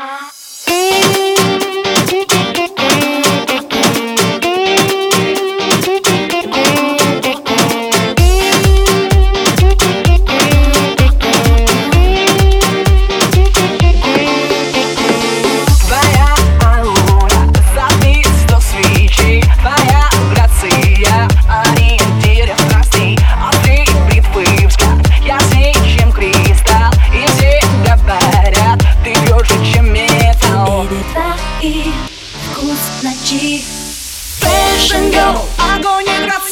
Ah. tańc leci Fashion go, a go nie wraca.